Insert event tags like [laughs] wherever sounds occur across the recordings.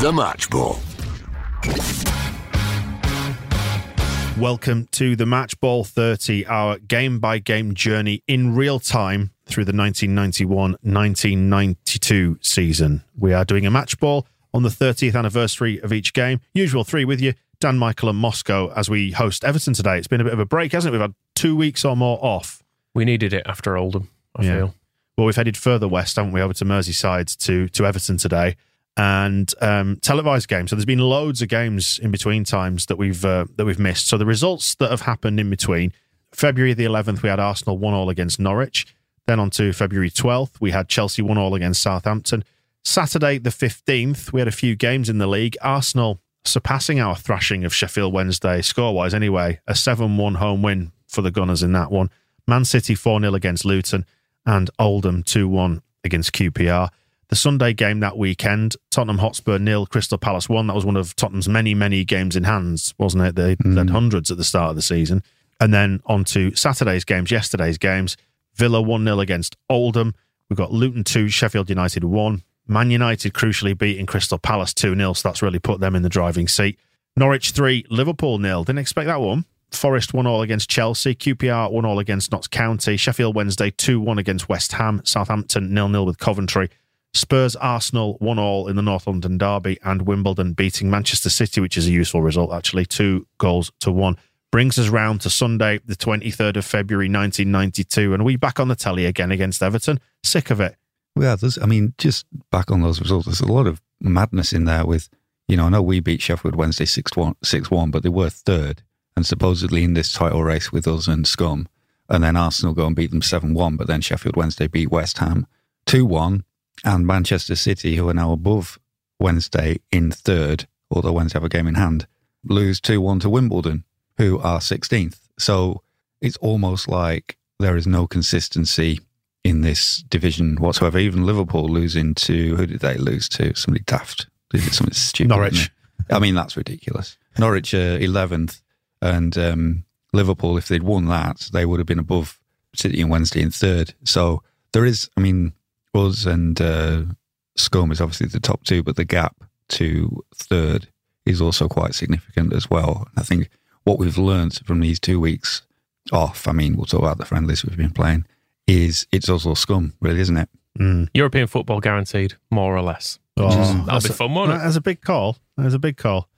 The Match Ball. Welcome to the Match Ball 30, our game by game journey in real time through the 1991 1992 season. We are doing a match ball on the 30th anniversary of each game. Usual three with you, Dan, Michael, and Moscow, as we host Everton today. It's been a bit of a break, hasn't it? We've had two weeks or more off. We needed it after Oldham, I Yeah. feel. Well, we've headed further west, haven't we, over to Merseyside to, to Everton today. And um, televised games. So there's been loads of games in between times that we've uh, that we've missed. So the results that have happened in between February the 11th, we had Arsenal one all against Norwich. Then on to February 12th, we had Chelsea one all against Southampton. Saturday the 15th, we had a few games in the league. Arsenal surpassing our thrashing of Sheffield Wednesday score wise anyway. A 7 1 home win for the Gunners in that one. Man City 4 0 against Luton and Oldham 2 1 against QPR. The Sunday game that weekend, Tottenham Hotspur nil, Crystal Palace 1. That was one of Tottenham's many, many games in hands, wasn't it? They mm. had hundreds at the start of the season. And then on to Saturday's games, yesterday's games. Villa 1 0 against Oldham. We've got Luton 2, Sheffield United 1. Man United crucially beating Crystal Palace 2 0, so that's really put them in the driving seat. Norwich 3, Liverpool nil. Didn't expect that one. Forest 1 all against Chelsea. QPR 1 all against Notts County. Sheffield Wednesday 2 1 against West Ham. Southampton 0 0 with Coventry. Spurs Arsenal 1 all in the North London Derby. And Wimbledon beating Manchester City, which is a useful result actually. Two goals to one. Brings us round to Sunday, the 23rd of February 1992. And we back on the telly again against Everton. Sick of it. Yeah, there's, I mean, just back on those results, there's a lot of madness in there with, you know, I know we beat Sheffield Wednesday 6 1, 6 1 but they were third and supposedly in this title race with us and Scum. And then Arsenal go and beat them 7 1, but then Sheffield Wednesday beat West Ham 2 1. And Manchester City, who are now above Wednesday in third, although Wednesday have a game in hand, lose 2 1 to Wimbledon, who are 16th. So it's almost like there is no consistency in this division whatsoever. Even Liverpool losing to who did they lose to? Somebody daft. They did something stupid. Norwich. I mean, that's ridiculous. Norwich eleventh, and um, Liverpool, if they'd won that, they would have been above City and Wednesday in third. So there is, I mean, us and uh, Scum is obviously the top two, but the gap to third is also quite significant as well. I think what we've learned from these two weeks off, I mean, we'll talk about the friendlies we've been playing, is it's also scum, really, isn't it? Mm. European football guaranteed, more or less. Oh, That'll that's be a- fun, won't it? That's a big call. That's a big call.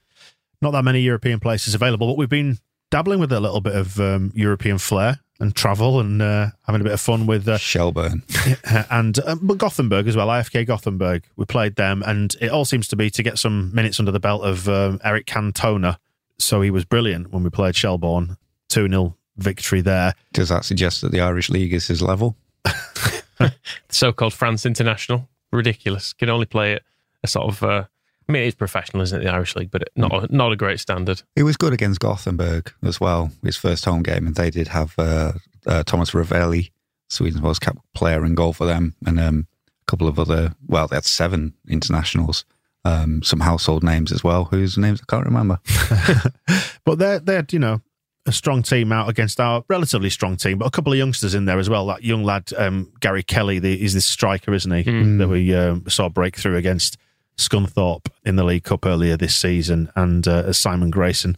Not that many European places available, but we've been dabbling with a little bit of um, European flair and travel and uh, having a bit of fun with uh, Shelbourne. [laughs] and uh, but Gothenburg as well. IFK Gothenburg. We played them, and it all seems to be to get some minutes under the belt of um, Eric Cantona. So he was brilliant when we played Shelbourne. Two 0 victory there. Does that suggest that the Irish League is his level? [laughs] So-called France international, ridiculous. Can only play at a sort of. Uh, I mean, it's professional, isn't it? The Irish league, but not a, not a great standard. It was good against Gothenburg as well, his first home game, and they did have uh, uh, Thomas Ravelli, Sweden's most capped player, in goal for them, and um, a couple of other. Well, they had seven internationals, um, some household names as well, whose names I can't remember. [laughs] [laughs] But they're they're you know a strong team out against our relatively strong team, but a couple of youngsters in there as well. That young lad um, Gary Kelly, the, he's this striker, isn't he? That we um, saw break through against Scunthorpe in the League Cup earlier this season, and uh, as Simon Grayson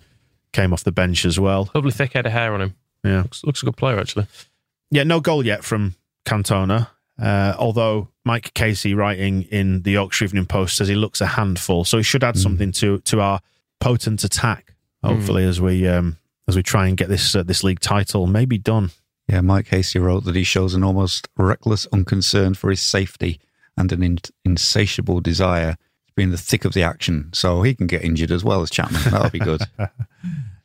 came off the bench as well. Lovely thick head of hair on him. Yeah, Looks, looks a good player actually. yeah, no goal yet from Cantona. Uh, although Mike Casey, writing in the Yorkshire Evening Post, says he looks a handful, so he should add something to to our potent attack Hopefully, as we um, as we try and get this uh, this league title maybe done. Yeah, Mike Casey wrote that he shows an almost reckless unconcern for his safety and an in- insatiable desire to be in the thick of the action, so he can get injured as well as Chapman. That'll be good. [laughs]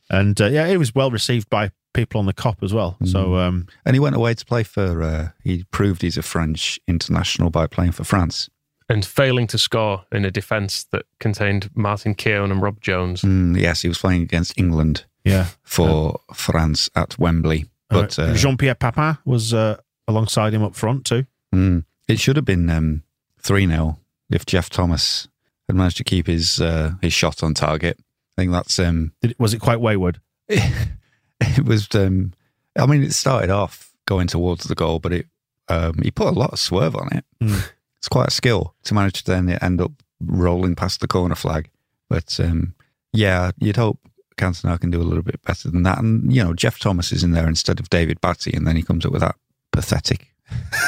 And uh, yeah, it was well received by people on the Kop as well. So um, and he went away to play for. Uh, he proved he's a French international by playing for France. And failing to score in a defence that contained Martin Keown and Rob Jones. Mm, yes, he was playing against England yeah, for France at Wembley. But uh, Jean Pierre Papin was uh, alongside him up front too. Mm. It should have been um, 3 0 if Geoff Thomas had managed to keep his uh, his shot on target. I think that's. Um, Did, was it quite wayward? [laughs] it was. Um, I mean, it started off going towards the goal, but it um, he put a lot of swerve on it. Mm. [laughs] It's quite a skill to manage to then end up rolling past the corner flag. But um, yeah, you'd hope Cantona can do a little bit better than that. And you know, Geoff Thomas is in there instead of David Batty, and then he comes up with that pathetic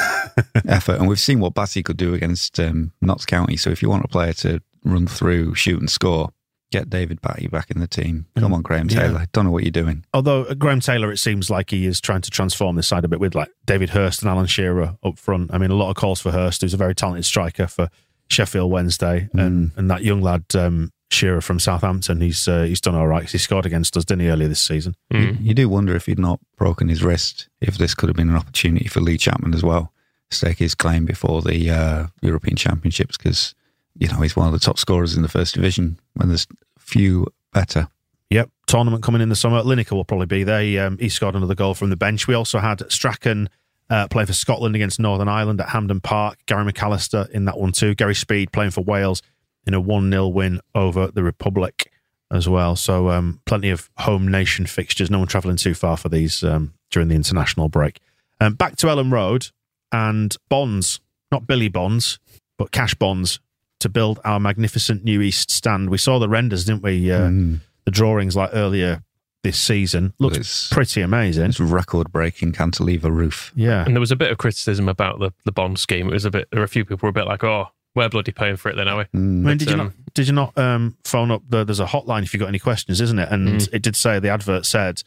[laughs] effort. And we've seen what Batty could do against um, Notts County. So if you want a player to run through, shoot, and score, get David Batty back in the team. Come on, Graham Yeah. Taylor. Don't know what you're doing. Although uh, Graham Taylor, it seems like he is trying to transform this side a bit with like David Hirst and Alan Shearer up front. I mean, a lot of calls for Hirst, who's a very talented striker for Sheffield Wednesday, and and that young lad um, Shearer from Southampton. He's uh, he's done all right. 'cause he scored against us, didn't he, earlier this season? You, you do wonder if he'd not broken his wrist, if this could have been an opportunity for Lee Chapman as well, stake his claim before the uh, European Championships, because you know he's one of the top scorers in the first division. When there's few better. Yep, tournament coming in the summer. Lineker will probably be there. He, um, he scored another goal from the bench. We also had Strachan uh, play for Scotland against Northern Ireland at Hampden Park. Gary McAllister in that one too. Gary Speed playing for Wales in a 1 0 win over the Republic as well. So um, plenty of home nation fixtures. No one travelling too far for these um, during the international break. Um, back to Elland Road and bonds, not Billy bonds, but cash bonds to build our magnificent new East stand. We saw the renders, didn't we? Uh, Mm. the drawings like earlier this season. Looks It's- pretty amazing. It's record breaking cantilever roof. Yeah. And there was a bit of criticism about the, the bond scheme. It was a bit, there were a few people were a bit like, oh, we're bloody paying for it then, are we? I mean, But, did you um, not did you not um, phone up? The, there's a hotline if you've got any questions, isn't it? And Mm. it did say the advert said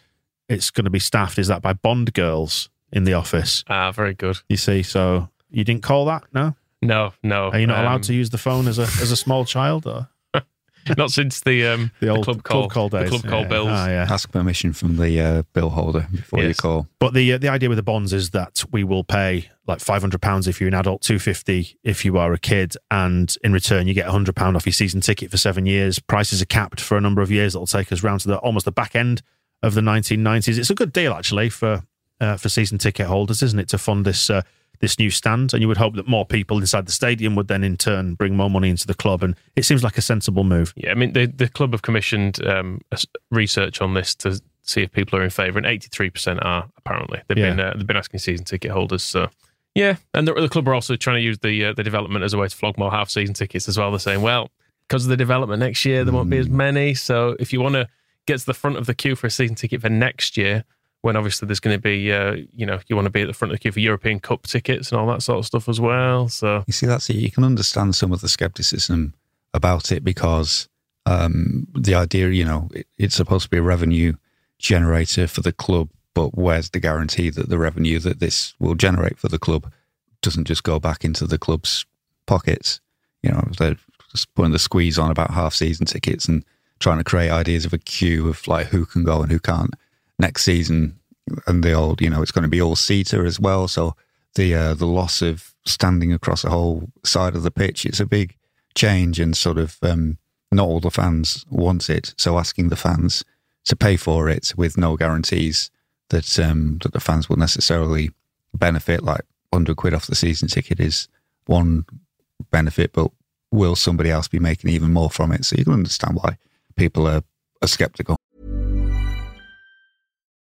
it's going to be staffed. Is that by Bond girls in the office? Ah, very good. You see, so you didn't call that? No. No, no. Are you not um, allowed to use the phone as a as a small child? Or? [laughs] Not since the um The old club call, call days. the club call Yeah. bills. Ah, yeah. Ask permission from the uh, bill holder before you call. But the uh, the idea with the bonds is that we will pay like five hundred pounds if you're an adult, two fifty if you are a kid, and in return you get hundred pound off your season ticket for seven years. Prices are capped for a number of years. That'll take us round to the almost the back end of the nineteen nineties. It's a good deal actually for uh, for season ticket holders, isn't it, to fund this uh, this new stand? And you would hope that more people inside the stadium would then in turn bring more money into the club. And it seems like a sensible move. Yeah, I mean, the, the club have commissioned um, research on this to see if people are in favour, and 83% are, apparently. They've, Yeah. been, uh, they've been asking season ticket holders. So, yeah. And the, the club are also trying to use the uh, the development as a way to flog more half season tickets as well. They're saying, well, because of the development next year, there won't be as many. So, if you want to get to the front of the queue for a season ticket for next year, when obviously there's going to be, uh, you know, you want to be at the front of the queue for European Cup tickets and all that sort of stuff as well. So, You see, that's it. You can understand some of the skepticism about it because um, the idea, you know, it, it's supposed to be a revenue generator for the club, but where's the guarantee that the revenue that this will generate for the club doesn't just go back into the club's pockets? You know, they're just putting the squeeze on about half season tickets and trying to create ideas of a queue of like who can go and who can't next season. And the old, you know, it's going to be all seater as well. So the uh, the loss of standing across the whole side of the pitch, it's a big change, and sort of um, not all the fans want it. So asking the fans to pay for it with no guarantees that um, that the fans will necessarily benefit, like hundred quid off the season ticket, is one benefit, but will somebody else be making even more from it? So you can understand why people are, are skeptical.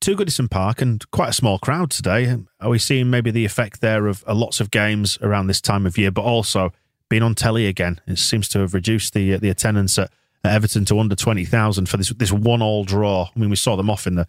to Goodison Park and quite a small crowd today. Are we seeing maybe the effect there of uh, lots of games around this time of year, but also being on telly again? It seems to have reduced the uh, the attendance at, at Everton to under twenty thousand for this this one all draw. I mean, we saw them off in the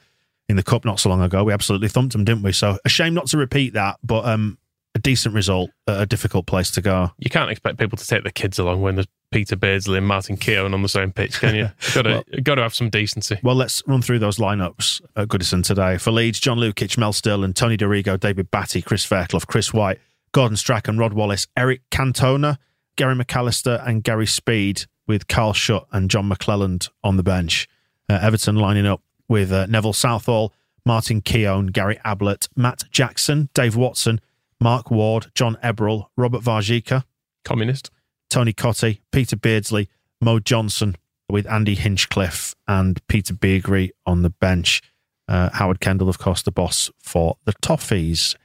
in the cup not so long ago. We absolutely thumped them, didn't we? So a shame not to repeat that, but um, a decent result a difficult place to go. You can't expect people to take their kids along when there's Peter Beardsley and Martin Keown on the same pitch, can you? [laughs] got to well, got to have some decency. Well, let's run through those lineups at Goodison today. For Leeds, John Lukic, Mel Sterland, Tony Dorigo, David Batty, Chris Fairclough, Chris White, Gordon Strachan, Rod Wallace, Eric Cantona, Gary McAllister, and Gary Speed, with Carl Shutt and John McClelland on the bench. Uh, Everton lining up with uh, Neville Southall, Martin Keown, Gary Ablett, Matt Jackson, Dave Watson, Mark Ward, John Ebbrell, Robert Warzycha, communist, Tony Cottee, Peter Beardsley, Mo Johnston, with Andy Hinchcliffe and Peter Beagrie on the bench. Uh, Howard Kendall, of course, the boss for the Toffees.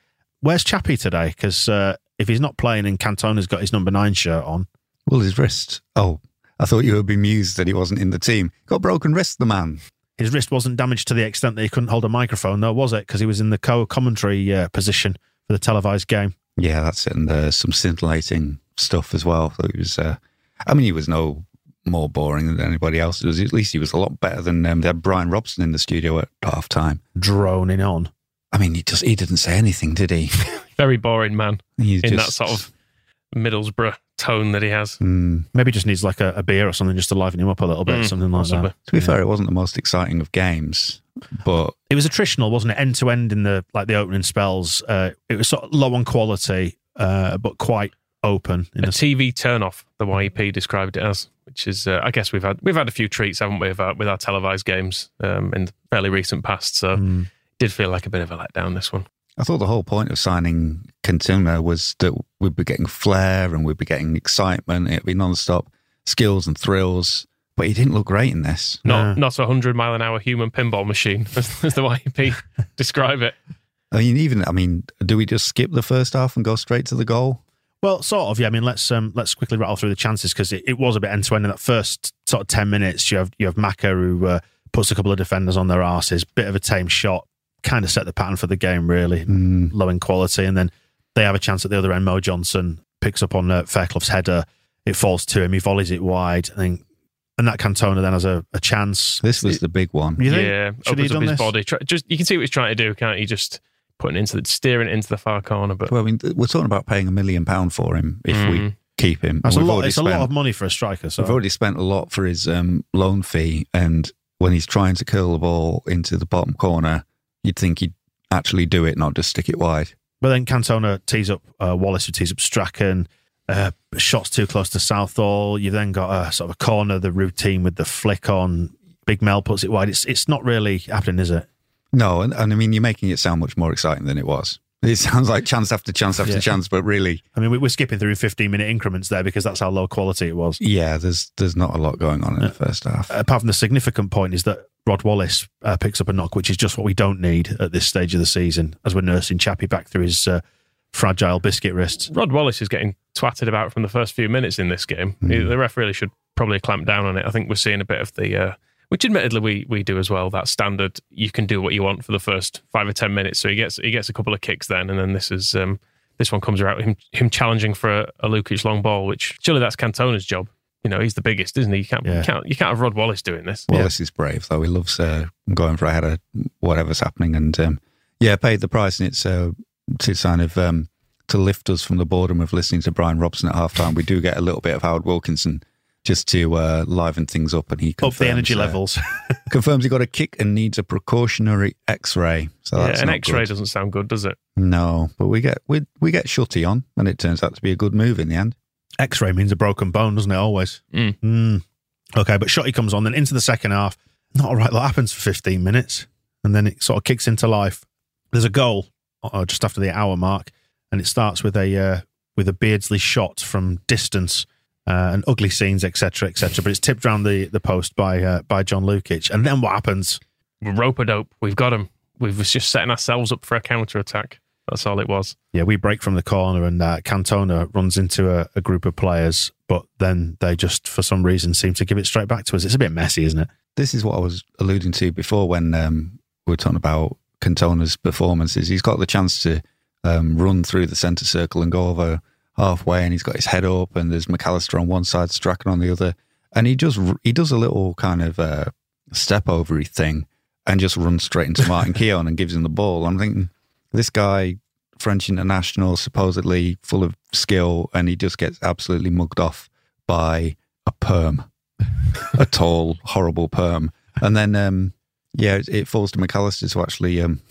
Where's Chappie today? Because uh, if he's not playing and Cantona's got his number nine shirt on. Well, his wrist. Oh, I thought you were bemused that he wasn't in the team. Got broken wrist, the man. His wrist wasn't damaged to the extent that he couldn't hold a microphone, though, was it? Because he was in the co commentary uh, position for the televised game. Yeah, that's it. And there's some scintillating stuff as well. So he was, uh, I mean, he was no more boring than anybody else. Was, at least he was a lot better than um, they had Brian Robson in the studio at half time. Droning on. I mean, he just he didn't say anything, did he? [laughs] Very boring man. He's in just, that sort of Middlesbrough tone that he has. Mm. Maybe just needs like a, a, beer or something just to liven him up a little bit, mm, something like possibly. that. To be yeah. fair, it wasn't the most exciting of games, but it was attritional, wasn't it? End to end in the like the opening spells. Uh, it was sort of low on quality, uh, but quite open. a, a TV turnoff, the YEP described it as, which is, uh, I guess we've had we've had a few treats, haven't we, with our, with our televised games um, in the fairly recent past. So mm. it did feel like a bit of a letdown this one. I thought the whole point of signing Cantona was that we'd be getting flair and we'd be getting excitement. It'd be non-stop skills and thrills. But he didn't look great in this. Not not a hundred mile an hour human pinball machine, [laughs] as, as the YEP [laughs] describe it. I mean, even I mean, do we just skip the first half and go straight to the goal? Well, sort of. Yeah. I mean, let's um, let's quickly rattle through the chances because it, it, was a bit end to end in that first sort of ten minutes. You have you have Macca who uh, puts a couple of defenders on their asses. Bit of a tame shot, kind of set the pattern for the game. Really mm. low in quality, and then they have a chance at the other end. Mo Johnston picks up on uh, Fairclough's header. It falls to him. He volleys it wide. I think and that Cantona then has a, a chance. This was the big one. yeah, Should opens up his this? body. Just you can see what he's trying to do, can't he? Just putting into the steering it into the far corner. But well, I mean, we're talking about paying a million pound for him if mm. we keep him. That's a lot. It's spent, a lot of money for a striker. So. We've already spent a lot for his um, loan fee, and when he's trying to curl the ball into the bottom corner, you'd think he'd actually do it, not just stick it wide. But then Cantona tees up uh, Wallace, who tees up Strachan. Uh, shots too close to Southall. You've then got a sort of a corner, the routine with the flick on. Big Mel puts it wide. It's it's not really happening, is it? No, and, and I mean, you're making it sound much more exciting than it was. It sounds like chance after chance after yeah. chance, but really, I mean, we're skipping through 15 minute increments there because that's how low quality it was. Yeah, there's there's not a lot going on in the first half. Apart from the significant point is that Rod Wallace uh, picks up a knock, which is just what we don't need at this stage of the season, as we're nursing Chappie back through his uh, fragile biscuit wrists. Rod Wallace is getting twatted about from the first few minutes in this game. Mm. The ref really should probably clamp down on it. I think we're seeing a bit of the uh, which admittedly we we do as well. That standard, you can do what you want for the first five or ten minutes. So he gets he gets a couple of kicks then, and then this is um, this one comes around him him challenging for a, a Lukic long ball, which surely that's Cantona's job. You know, he's the biggest, isn't he? You can't Yeah. you can't you can't have Rod Wallace doing this. Wallace is brave, though. He loves uh, going for ahead of whatever's happening. And um, yeah, paid the price. And it's uh, to kind of um, to lift us from the boredom of listening to Brian Robson at halftime. We do get a little bit of Howard Wilkinson just to uh, liven things up. And he Up the energy uh, levels. [laughs] confirms he got a kick and needs a precautionary X-ray. So yeah, that's an X-ray good. doesn't sound good, does it? No, but we get we we get Shutty on, and it turns out to be a good move in the end. X ray means a broken bone, doesn't it? Always. Mm. Mm. Okay, but Shutty comes on, then into the second half. Not all right. That happens for 15 minutes, and then it sort of kicks into life. There's a goal uh, just after the hour mark, and it starts with a uh, with a Beardsley shot from distance uh, and ugly scenes, etc., etc. But it's tipped round the, the post by uh, by John Lukic, and then what happens? We're rope a dope. We've got him. We've just setting ourselves up for a counter attack. That's all it was. Yeah, we break from the corner, and uh, Cantona runs into a, a group of players, but then they just, for some reason, seem to give it straight back to us. It's a bit messy, isn't it? This is what I was alluding to before when um, we were talking about Cantona's performances. He's got the chance to um, run through the centre circle and go over halfway, and he's got his head up, and there's McAllister on one side, Strachan on the other, and he just he does a little kind of uh, step overy thing and just runs straight into Martin [laughs] Keown and gives him the ball. I'm thinking this guy, French international, supposedly full of skill, and he just gets absolutely mugged off by a perm, [laughs] a tall, horrible perm. And then, um, yeah, it, it falls to McAllister to actually um,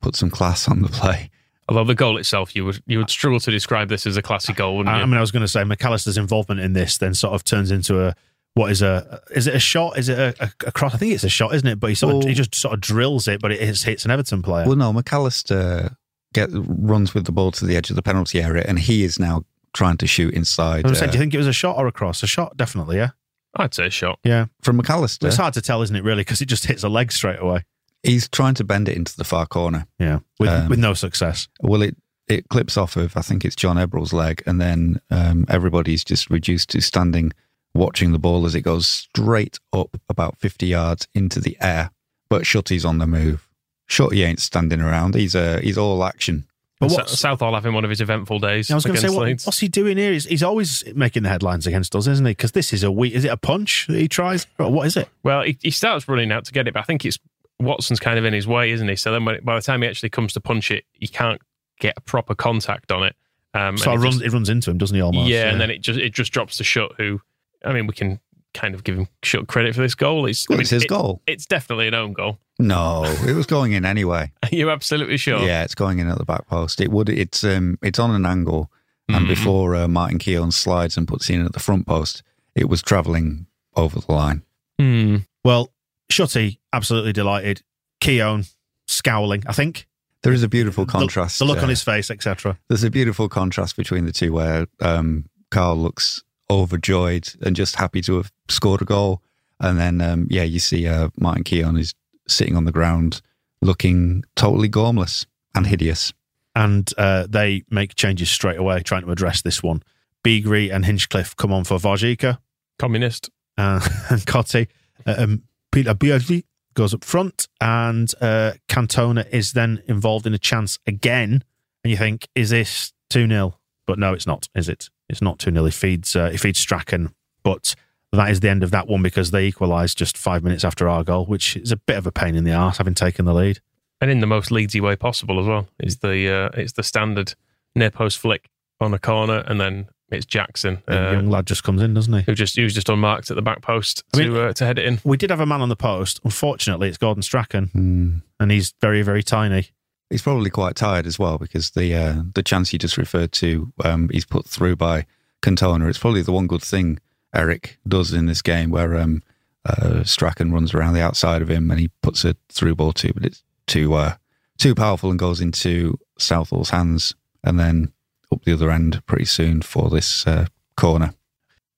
put some class on the play. Although the goal itself, you would you would struggle to describe this as a classic goal, wouldn't I, you? I mean, I was going to say McAllister's involvement in this then sort of turns into a what is a is it a shot? Is it a, a, a cross? I think it's a shot, isn't it? But he sort of, he just sort of drills it, but it hits, hits an Everton player. Well, no, McAllister get runs with the ball to the edge of the penalty area, and he is now trying to shoot inside. I was saying, uh, do you think it was a shot or a cross? A shot, definitely. Yeah, I'd say a shot. yeah. from McAllister, It's hard to tell, isn't it? Really, because it just hits a leg straight away. He's trying to bend it into the far corner. Yeah, with Um, with no success. Well, it it clips off of I think it's John Ebbrell's leg, and then um, everybody's just reduced to standing watching the ball as it goes straight up about fifty yards into the air. But Shutty's on the move. Shutty ain't standing around. He's uh, he's all action. But But what's- Southall having one of his eventful days I was going to say, what, what's he doing here? He's, he's always making the headlines against us, isn't he? Because this is a weak. Is it a punch that he tries? Or what is it? Well, he, he starts running out to get it, but I think it's Watson's kind of in his way, isn't he? So then, when, by the time he actually comes to punch it, he can't get a proper contact on it. Um, So it it runs, just- it runs into him, doesn't he? Almost. yeah, and then it just it just drops to Shutt, who I mean, we can kind of give him Shutt credit for this goal. It's, I mean, it's his it- goal. It's definitely an own goal. No, it was going in anyway. [laughs] Are you absolutely sure? Yeah, it's going in at the back post. It would. It's um, it's on an angle, and Mhm. before uh, Martin Keown slides and puts it in at the front post, it was travelling over the line. Hmm. Well, Shutty absolutely delighted. Keown scowling. I think There is a beautiful contrast. The, look uh, on his face, etc. There's a beautiful contrast between the two, where um, Carl looks overjoyed and just happy to have scored a goal, and then um, yeah, you see uh, Martin Keown is sitting on the ground, looking totally gormless and hideous. And uh, they make changes straight away, trying to address this one. Beagrie and Hinchcliffe come on for Warzycha Communist. uh, [laughs] and Cottee. Uh, um, Peter Beardsley goes up front, and uh, Cantona is then involved in a chance again. And you think, is this 2 0? But no, it's not, is it? It's not 2 0. He feeds, uh, he feeds Strachan. But that is the end of that one because they equalised just five minutes after our goal, which is a bit of a pain in the arse having taken the lead. and in the most Leedsy way possible as well. Is the uh, it's the standard near post flick on a corner, and then it's Jackson The uh, young lad just comes in, doesn't he? who just who's just unmarked at the back post I to mean- uh, to head it in. We did have a man on the post. Unfortunately, it's Gordon Strachan, Hmm. and he's very, very tiny. He's probably quite tired as well because the uh, the chance you just referred to, um, he's put through by Cantona. It's probably the one good thing Eric does in this game where um, uh, Strachan runs around the outside of him and he puts a through ball to, but it's too uh, too powerful and goes into Southall's hands and then up the other end pretty soon for this uh, corner.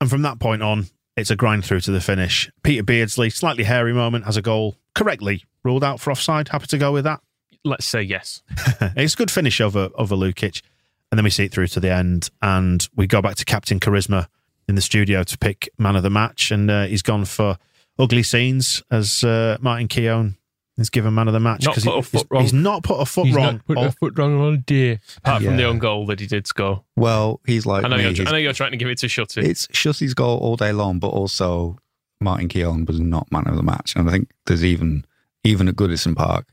And from that point on, it's a grind through to the finish. Peter Beardsley, slightly hairy moment, has a goal correctly ruled out for offside. Happy to go with that. Let's say yes. [laughs] it's a good finish over over Lukic. And then we see it through to the end, and we go back to Captain Charisma in the studio to pick man of the match, and uh, he's gone for ugly scenes as uh, Martin Keown is given man of the match because put a he's, he's not put a foot He's wrong. not put all- a foot wrong all day. Apart from the Yeah. own goal that he did score. Well, he's like I know, me. you're, I know you're trying to give it to Shutty. It's Shutty's goal all day long, but also Martin Keown was not man of the match. And I think there's even even at Goodison Park,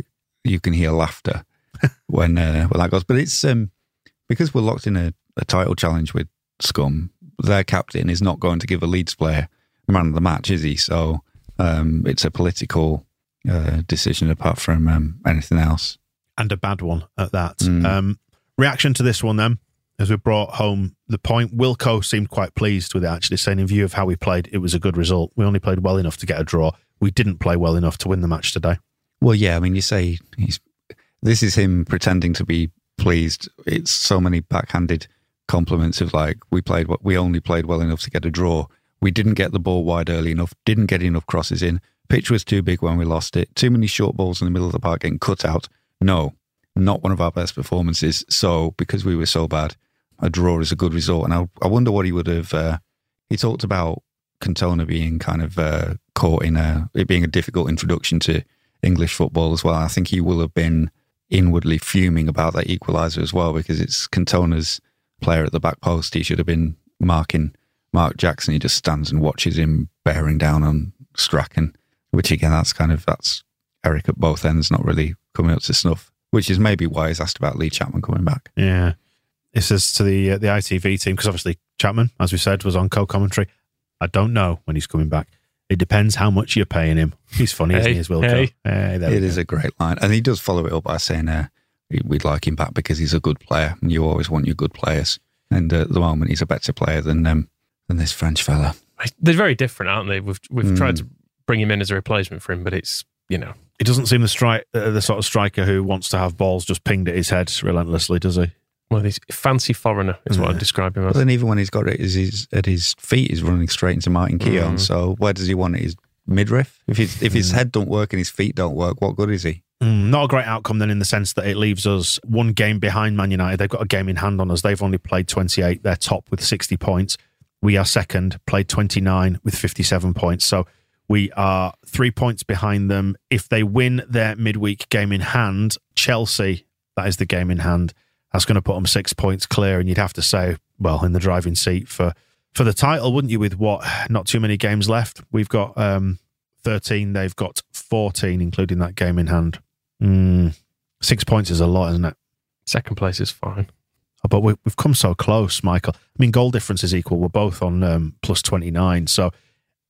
you can hear laughter [laughs] when uh, when that goes. But it's um, because we're locked in a, a title challenge with Scum. Their captain is not going to give a Leeds player man of the match, is he? So um, it's a political uh, decision apart from um, anything else. and a bad one at that. Mm. Um, reaction to this one then, as we brought home the point. Wilko seemed quite pleased with it, actually, saying in view of how we played, it was a good result. We only played well enough to get a draw. We didn't play well enough to win the match today. Well, yeah, I mean, you say he's. This is him pretending to be pleased. It's so many backhanded compliments of like we played what we only played well enough to get a draw. We didn't get the ball wide early enough. Didn't get enough crosses in. Pitch was too big when we lost it. Too many short balls in the middle of the park getting cut out. No, not one of our best performances. So because we were so bad, a draw is a good result. And I, I wonder what he would have. Uh, he talked about Cantona being kind of uh, caught in a it being a difficult introduction to English football as well. I think he will have been inwardly fuming about that equaliser as well because it's Cantona's player at the back post. He should have been marking Mark Jackson. He just stands and watches him bearing down on Strachan, which again, that's kind of that's Eric at both ends, not really coming up to snuff. Which is maybe why he's asked about Lee Chapman coming back. Yeah. This is to the uh, the ITV team because obviously Chapman, as we said, was on co-commentary. I don't know when he's coming back. It depends how much you're paying him. He's funny, isn't he, as Wilko? hey. Hey, there we go. is a great line, and he does follow it up by saying, uh, "We'd like him back because he's a good player, and you always want your good players." And uh, at the moment, he's a better player than um, than this French fella. They're very different, aren't they? We've we've Mm. tried to bring him in as a replacement for him, but it's you know He doesn't seem the strike uh, the sort of striker who wants to have balls just pinged at his head relentlessly, does he? Well, of these fancy foreigner is what I'd Yeah. describe him But as. then, even when he's got it, is his, at his feet, he's running straight into Martin Keown. Mm. So where does he want it? His midriff? If his if his head don't work and his feet don't work, what good is he? Mm, not a great outcome then in the sense that it leaves us one game behind Man United. They've got a game in hand on us. They've only played 28. They're top with 60 points. We are second, played 29 with 57 points. So we are three points behind them. If they win their midweek game in hand, Chelsea, that is the game in hand, that's going to put them six points clear. And you'd have to say, well, in the driving seat for, for the title, wouldn't you? With what? Not too many games left. We've got um, 13. They've got 14, including that game in hand. Mm, six points is a lot, isn't it? Second place is fine. Oh, But we, we've come so close, Michael. I mean, goal difference is equal. We're both on um, plus 29. So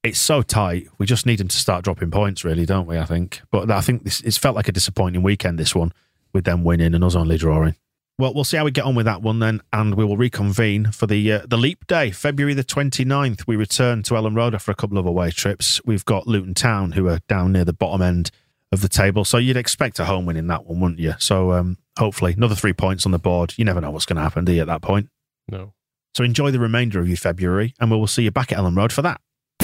it's so tight. We just need them to start dropping points, really, don't we? I think. But I think this, it's felt like a disappointing weekend, this one, with them winning and us only drawing. Well, we'll see how we get on with that one then, and we will reconvene for the uh, the leap day, February the 29th. We return to Elland Road after a couple of away trips. We've got Luton Town, who are down near the bottom end of the table. So you'd expect a home win in that one, wouldn't you? So um, hopefully, another three points on the board. You never know what's going to happen, do you, at that point? No. So enjoy the remainder of your February, and we will see you back at Elland Road for that.